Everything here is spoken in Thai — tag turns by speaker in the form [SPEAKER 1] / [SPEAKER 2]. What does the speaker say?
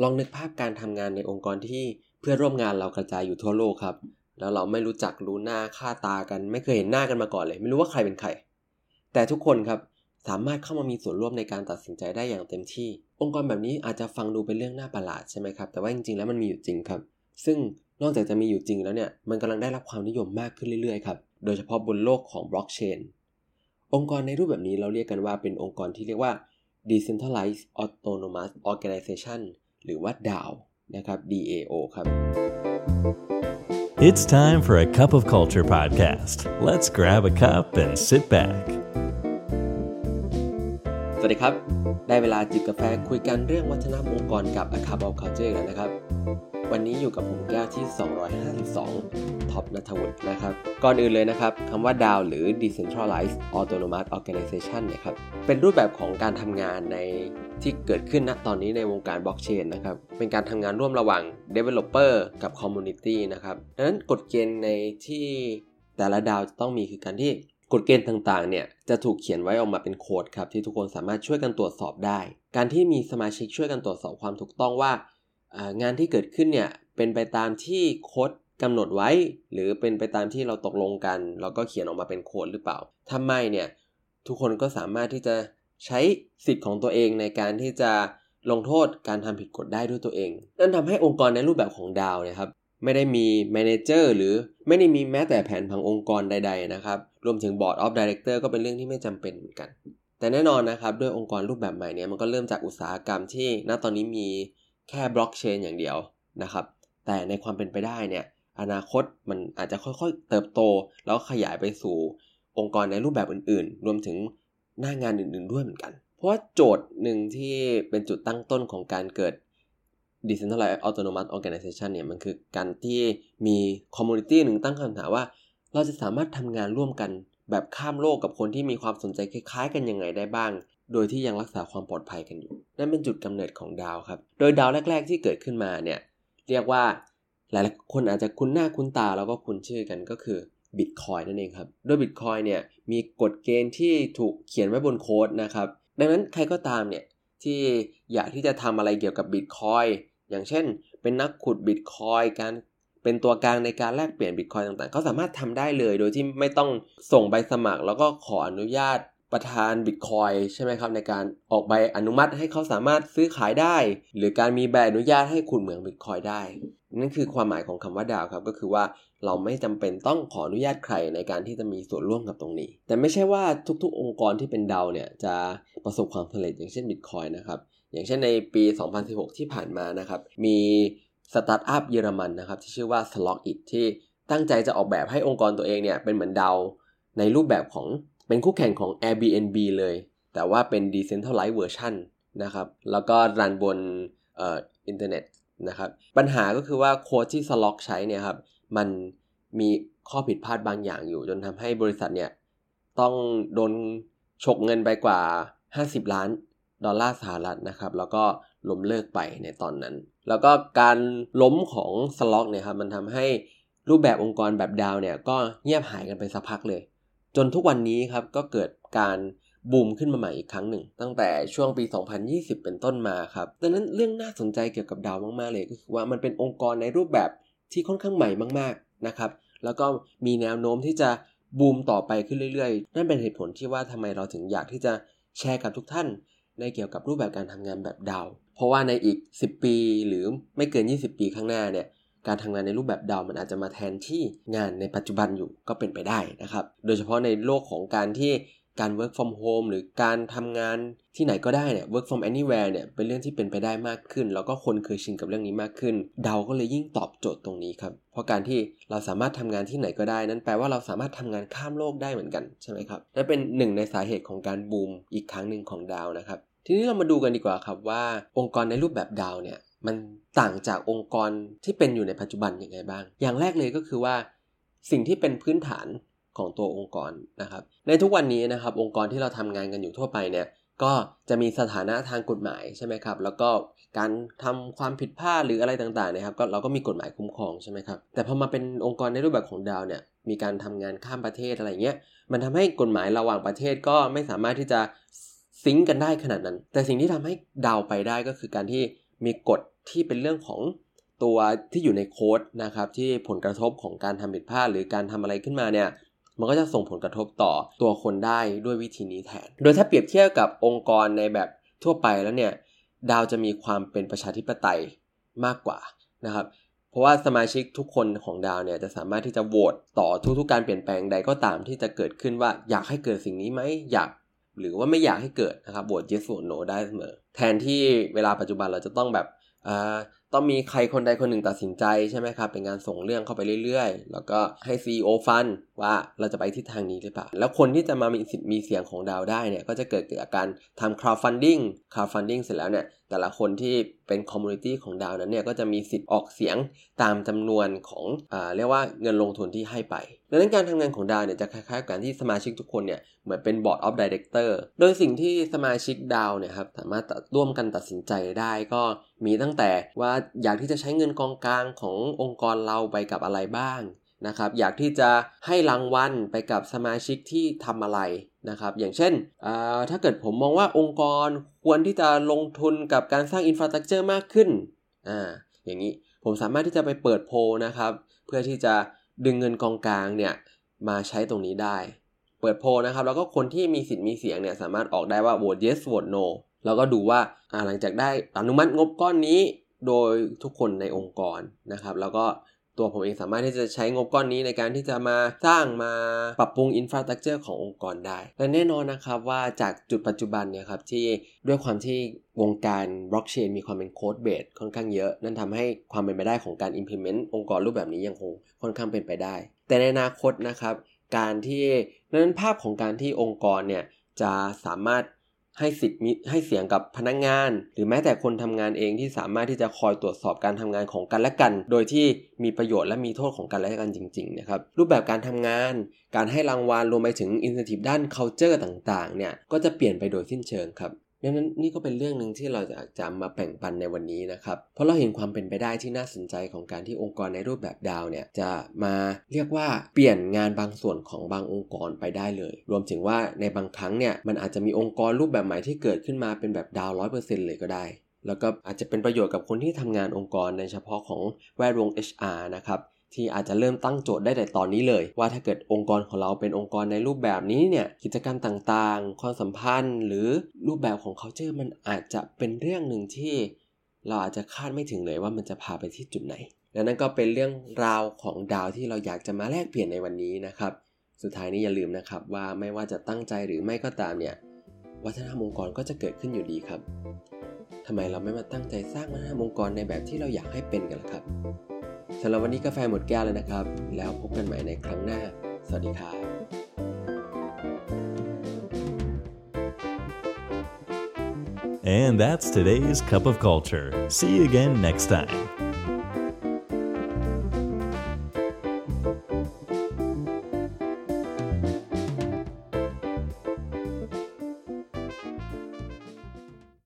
[SPEAKER 1] ลองนึกภาพการทำงานในองค์กรที่เพื่อนร่วมงานเรากระจายอยู่ทั่วโลกครับ แล้วเราไม่รู้จักรู้หน้าค่าตากัน ไม่เคยเห็นหน้ากันมาก่อนเลย ไม่รู้ว่าใครเป็นใคร แต่ทุกคนครับสามารถเข้ามามีส่วนร่วมในการตัดสินใจได้อย่างเต็มที่ องค์กรแบบนี้อาจจะฟังดูเป็นเรื่องน่าประหลาดใช่ไหมครับ แต่ว่าจริงๆแล้วมันมีอยู่จริงครับ ซึ่งนอกจากจะมีอยู่จริงแล้วเนี่ย มันกำลังได้รับความนิยมมากขึ้นเรื่อยๆครับ โดยเฉพาะบนโลกของบล็อกเชน องค์กรในรูปแบบนี้เราเรียกกันว่าเป็นองค์กรที่เรียกว่า Decentralized Autonomous Organization หรือว่า DAO นะครับ DAO ครับ
[SPEAKER 2] It's time for a cup of culture podcast. Let's grab a cup and sit back.
[SPEAKER 1] สวัสดีครับ ได้เวลาจิบกาแฟคุยกันเรื่องวัฒนธรรมองค์กรกับ A Cup of Culture แล้วนะครับ วันนี้อยู่กับผมแก้วที่ 252 ท็อปนัทวุฒินะครับ ก่อนอื่นเลยนะครับคำว่า DAO หรือ Decentralized Autonomous Organization เนี่ยครับ เป็นรูปแบบของการทำงานในที่เกิดขึ้นณตอนนี้ในวงการบล็อกเชนนะครับ เป็นการทำงานร่วมระหว่าง Developer กับ Community นะครับดังนั้นกฎเกณฑ์ในที่แต่ละดาวจะต้องมีคือการที่กฎเกณฑ์ต่างๆ เนี่ยจะถูกเขียนไว้ออกมาเป็นโค้ดครับที่ทุกคนสามารถช่วยกันตรวจสอบได้ การที่มีสมาชิกช่วยกันตรวจสอบความถูกต้องว่า งานที่เกิดขึ้นเนี่ยเป็นไปตามที่โค้ดกำหนดไว้ หรือเป็นไปตามที่เราตกลงกันแล้วก็เขียนออกมาเป็นโค้ดหรือเปล่าถ้าไม่เนี่ยทุกคนก็สามารถที่จะใช้สิทธิ์ของตัวเองในการที่จะลงโทษการทำผิดกฎได้ด้วยตัวเอง นั่นทำให้องค์กรในรูปแบบของ DAO นะครับ ไม่ได้มี manager หรือไม่ได้มีแม้แต่แผนผังองค์กรใด ๆ นะครับ รวมถึง board of director ก็เป็นเรื่องที่ไม่จำเป็นเหมือนกัน แต่แน่นอนนะครับ ด้วยองค์กรรูปแบบใหม่เนี่ยมันก็เริ่มจากอุตสาหกรรมที่ณตอนนี้มี แค่บล็อกเชนอย่างเดียวนะครับ แต่ในความเป็นไปได้เนี่ยอนาคตมันอาจจะค่อยๆ เติบโต แล้วขยายไปสู่องค์กรในรูปแบบอื่นๆ รวมถึงหน้างานอื่นๆด้วยเหมือนกัน เพราะว่าโจทย์หนึ่งที่เป็นจุดตั้งต้นของการเกิด Decentralized Autonomous Organization เนี่ยมันคือการที่มี community หนึ่งตั้งคำถามว่า เราจะสามารถทำงานร่วมกันแบบข้ามโลกกับคนที่มีความสนใจคล้ายๆ กันยังไงได้บ้าง โดยที่ยังรักษาความปลอดภัยกันอยู่ นั่นเป็นจุดกำเนิดของ DAO ครับ โดย DAO แรก ๆ ที่เกิดขึ้นมาเนี่ยเรียกว่าหลายๆคนอาจจะคุ้นหน้าคุ้นตาแล้วก็คุ้นชื่อกันก็คือบิตคอยนั่นเองครับ โดยบิตคอยเนี่ยมีกฎเกณฑ์ที่ถูกเขียนไว้บนโค้ดนะครับ ดังนั้นใครก็ตามเนี่ยที่อยากที่จะทำอะไรเกี่ยวกับบิตคอยอย่างเช่น เป็นนักขุดบิตคอยการเป็นตัวกลางในการแลกเปลี่ยนบิตคอยต่างๆ เขาสามารถทำได้เลย โดยที่ไม่ต้องส่งใบสมัคร แล้วก็ขออนุญาต ประธานบิตคอยใช่ไหมครับ ในการออกใบอนุมัติให้เขาสามารถซื้อขายได้ หรือการมีใบอนุญาตให้ขุดเหมืองบิตคอยได้ นั่นคือความหมายของคำว่า DAO ครับ ก็คือว่าเราไม่จำเป็นต้องขออนุญาตใครในการที่จะมีส่วนร่วมกับตรงนี้ แต่ไม่ใช่ว่าทุกๆ องค์กรที่เป็น DAO เนี่ยจะประสบความสำเร็จอย่างเช่นบิตคอยนะครับอย่างเช่นในปี 2016 ที่ผ่านมานะครับมีสตาร์ทอัพเยอรมันนะครับที่ชื่อว่า Slock.it ที่ตั้งใจจะออกแบบให้องค์กรตัวเองเนี่ยเป็นเหมือน DAOในรูปแบบของ เป็นคู่แข่งของ Airbnb เลย แต่ว่าเป็น Decentralized Version นะครับ แล้วก็รันบนเอ่ออินเทอร์เน็ตนะครับ ปัญหาก็คือว่าโค้ดที่ Slock ใช้เนี่ยครับ มันมีข้อผิดพลาดบางอย่างอยู่ จนทำให้บริษัทเนี่ย ต้องโดนฉกเงินไปกว่า 50 ล้านดอลลาร์สหรัฐนะครับ แล้วก็ล้มเลิกไปในตอนนั้น แล้วก็การล้มของ Slock เนี่ยครับ มันทำให้รูปแบบองค์กรแบบดาวเนี่ย ก็เงียบหายกันไปสักพักเลย จนทุกวันนี้ครับก็เกิดการบูมขึ้นมาใหม่อีกครั้งหนึ่ง ตั้งแต่ช่วงปี 2020 เป็นต้นมาครับดังนั้นเรื่องน่าสนใจเกี่ยวกับดาวมากๆเลยก็คือว่ามันเป็นองค์กรในรูปแบบที่ค่อนข้างใหม่มากๆนะครับ แล้วก็มีแนวโน้มที่จะบูมต่อไปขึ้นเรื่อย ๆ นั่นเป็นเหตุผลที่ว่าทำไมเราถึงอยากที่จะแชร์กับทุกท่าน ในเกี่ยวกับรูปแบบการทำงานแบบดาว เพราะว่าในอีก 10 ปีหรือไม่เกิน 20 ปีข้างหน้าเนี่ย การทำงานในรูปแบบดาวมันอาจจะมาแทนที่งานในปัจจุบันอยู่ก็เป็นไปได้นะครับ โดยเฉพาะในโลกของการที่การ work from home หรือการทำงานที่ไหนก็ได้เนี่ย work from anywhere เนี่ยเป็นเรื่องที่เป็นไปได้มากขึ้น แล้วก็คนเคยชินกับเรื่องนี้มากขึ้น เดาก็เลยยิ่งตอบโจทย์ตรงนี้ครับ เพราะการที่เราสามารถทำงานที่ไหนก็ได้ นั้นแปลว่าเราสามารถทำงานข้ามโลกได้เหมือนกันใช่ไหมครับนั่นเป็นหนึ่งในสาเหตุของการบูมอีกครั้งหนึ่งของดาวนะครับ ทีนี้เรามาดูกันดีกว่าครับว่า องค์กรในรูปแบบดาวเนี่ย มันต่างจากองค์กรที่เป็นอยู่ในปัจจุบันยังไงบ้าง อย่างแรกเลยก็คือว่า สิ่งที่เป็นพื้นฐานของตัวองค์กรนะครับ ในทุกวันนี้นะครับ องค์กรที่เราทำงานกันอยู่ทั่วไปเนี่ยก็จะมีสถานะทางกฎหมายใช่ไหมครับ แล้วก็การทำความผิดพลาดหรืออะไรต่างๆนะครับก็เราก็มีกฎหมายคุ้มครองใช่ไหมครับ แต่พอมาเป็นองค์กรในรูปแบบของดาวเนี่ยมีการทำงานข้ามประเทศอะไรเงี้ย มันทำให้กฎหมายระหว่างประเทศก็ไม่สามารถที่จะซิงกันได้ขนาดนั้น แต่สิ่งที่ทำให้ดาวไปได้ก็คือการที่ มีกฎที่เป็นเรื่องของตัวที่อยู่ในโค้ดนะครับที่ผลกระทบของการทำผิดพลาดหรือการทำอะไรขึ้นมาเนี่ยมันก็จะส่งผลกระทบต่อตัวคนได้ด้วยวิธีนี้แทน โดยถ้าเปรียบเทียบกับองค์กรในแบบทั่วไปแล้วเนี่ยดาวจะมีความเป็นประชาธิปไตยมากกว่านะครับเพราะว่าสมาชิกทุกคนของดาวเนี่ยจะสามารถที่จะโหวตต่อทุกๆการเปลี่ยนแปลงใดก็ตามที่จะเกิดขึ้นว่าอยากให้เกิดสิ่งนี้ไหมอยาก หรือว่าไม่อยากให้เกิดนะครับโหวต yes โหวต no ได้เสมอ แทนที่เวลาปัจจุบันเราจะต้องแบบ ต้องมีใครคนใดคนหนึ่งตัดสินใจใช่ไหมครับ เป็นงานส่งเรื่องเข้าไปเรื่อยๆ แล้วก็ให้ CEO ฟันว่าเราจะไปทิศทางนี้หรือเปล่า แล้วคนที่จะมามีสิทธิ์มีเสียงของ DAO ได้เนี่ย ก็จะเกิดจากการทำ crowdfunding crowdfunding เสร็จแล้วเนี่ย แต่ละคนที่เป็น community ของ DAO นั้นเนี่ย ก็จะมีสิทธิ์ออกเสียงตามจำนวนของอ่าเรียกว่าเงินลงทุนที่ให้ไปดังนั้นการทำงานของ DAO เนี่ยจะคล้ายๆกันที่สมาชิกทุกคนเนี่ยเหมือนเป็น board of director โดยสิ่งที่สมาชิก DAO เนี่ยครับสามารถร่วมกันตัดสินใจได้ก็มีตั้งแต่ว่าอยากที่จะใช้เงินกองกลางขององค์กรเราไปกับอะไรบ้างนะครับอยากที่จะให้รางวัลไปกับสมาชิกที่ทำอะไรนะครับอย่างเช่น ถ้าเกิดผมมองว่าองค์กรควรที่จะลงทุนกับการสร้าง infrastructure มากขึ้นอ่าอย่างนี้ผมสามารถที่จะไปเปิดโพนะครับ เพื่อที่จะดึงเงินกองกลางเนี่ยมาใช้ตรงนี้ได้ เปิดโพนะครับแล้วก็คนที่มีสิทธิ์มีเสียงเนี่ยสามารถออกได้ว่าโหวต yes โหวต no แล้วก็ดูว่าหลังจากได้อนุมัติงบก้อนนี้ โดยทุกคนในองค์กรนะครับ แล้วก็ตัวผมเองสามารถที่จะใช้งบก้อนนี้ในการที่จะมาสร้างมาปรับปรุงอินฟราสตรักเจอร์ขององค์กรได้ และแน่นอนนะครับว่าจากจุดปัจจุบันเนี่ยครับที่ด้วยความที่วงการบล็อกเชนมีความเป็นโค้ดเบสค่อนข้างเยอะ นั่นทำให้ความเป็นไปได้ของการ implement องค์กรรูปแบบนี้ยังคงค่อนข้างเป็นไปได้ แต่ในอนาคตนะครับ การที่นั้นภาพของการที่องค์กรเนี่ยจะสามารถ ให้สิทธิ์ให้เสียงกับพนักงงาน หรือแม้แต่คนทำงานเองที่สามารถที่จะคอยตรวจสอบการทำงานของกันและกัน โดยที่มีประโยชน์และมีโทษของกันและกันจริงๆนะครับรูปแบบการทำงาน การให้รางวัลรวมไปถึงอินสติทีฟด้าน culture ต่างๆเนี่ยก็จะเปลี่ยนไปโดยสิ้นเชิงครับ ดังนั้นนี่ก็เป็นเรื่องหนึ่งที่เราจะจะมาแบ่งปันในวันนี้นะครับ เพราะเราเห็นความเป็นไปได้ที่น่าสนใจของการที่องค์กรในรูปแบบดาวเนี่ยจะมาเรียกว่าเปลี่ยนงานบางส่วนของบางองค์กรไปได้เลย รวมถึงว่าในบางครั้งเนี่ยมันอาจจะมีองค์กรรูปแบบใหม่ที่เกิดขึ้นมาเป็นแบบดาวร้อยเปอร์เซ็นต์เลยก็ได้แล้วก็อาจจะเป็นประโยชน์กับคนที่ทำงานองค์กรในเฉพาะของแวดวง HR นะครับ ที่อาจจะเริ่มตั้งโจทย์ได้แต่ตอนนี้เลย ว่าถ้าเกิดองค์กรของเราเป็นองค์กรในรูปแบบนี้เนี่ยกิจกรรมต่างๆ ความสัมพันธ์ หรือรูปแบบของ culture มันอาจจะเป็นเรื่องหนึ่งที่ เราอาจจะคาดไม่ถึงเลยว่ามันจะพาไปที่จุดไหน และนั่นก็เป็นเรื่องราวของดาวที่เราอยากจะมาแลกเปลี่ยนในวันนี้นะครับสุดท้ายนี้อย่าลืมนะครับว่าไม่ว่าจะตั้งใจหรือไม่ก็ตามเนี่ยวัฒนธรรมองค์กรก็จะเกิดขึ้นอยู่ดีครับทำไมเราไม่มาตั้งใจสร้างวัฒนธรรมองค์กรในแบบที่เราอยากให้เป็นกันล่ะครับ สำหรับวันนี้กาแฟหมดแก้วแล้วนะครับ แล้วพบกันใหม่ในครั้งหน้า สวัสดีครับ
[SPEAKER 2] And that's today's Cup of Culture. See you again next time.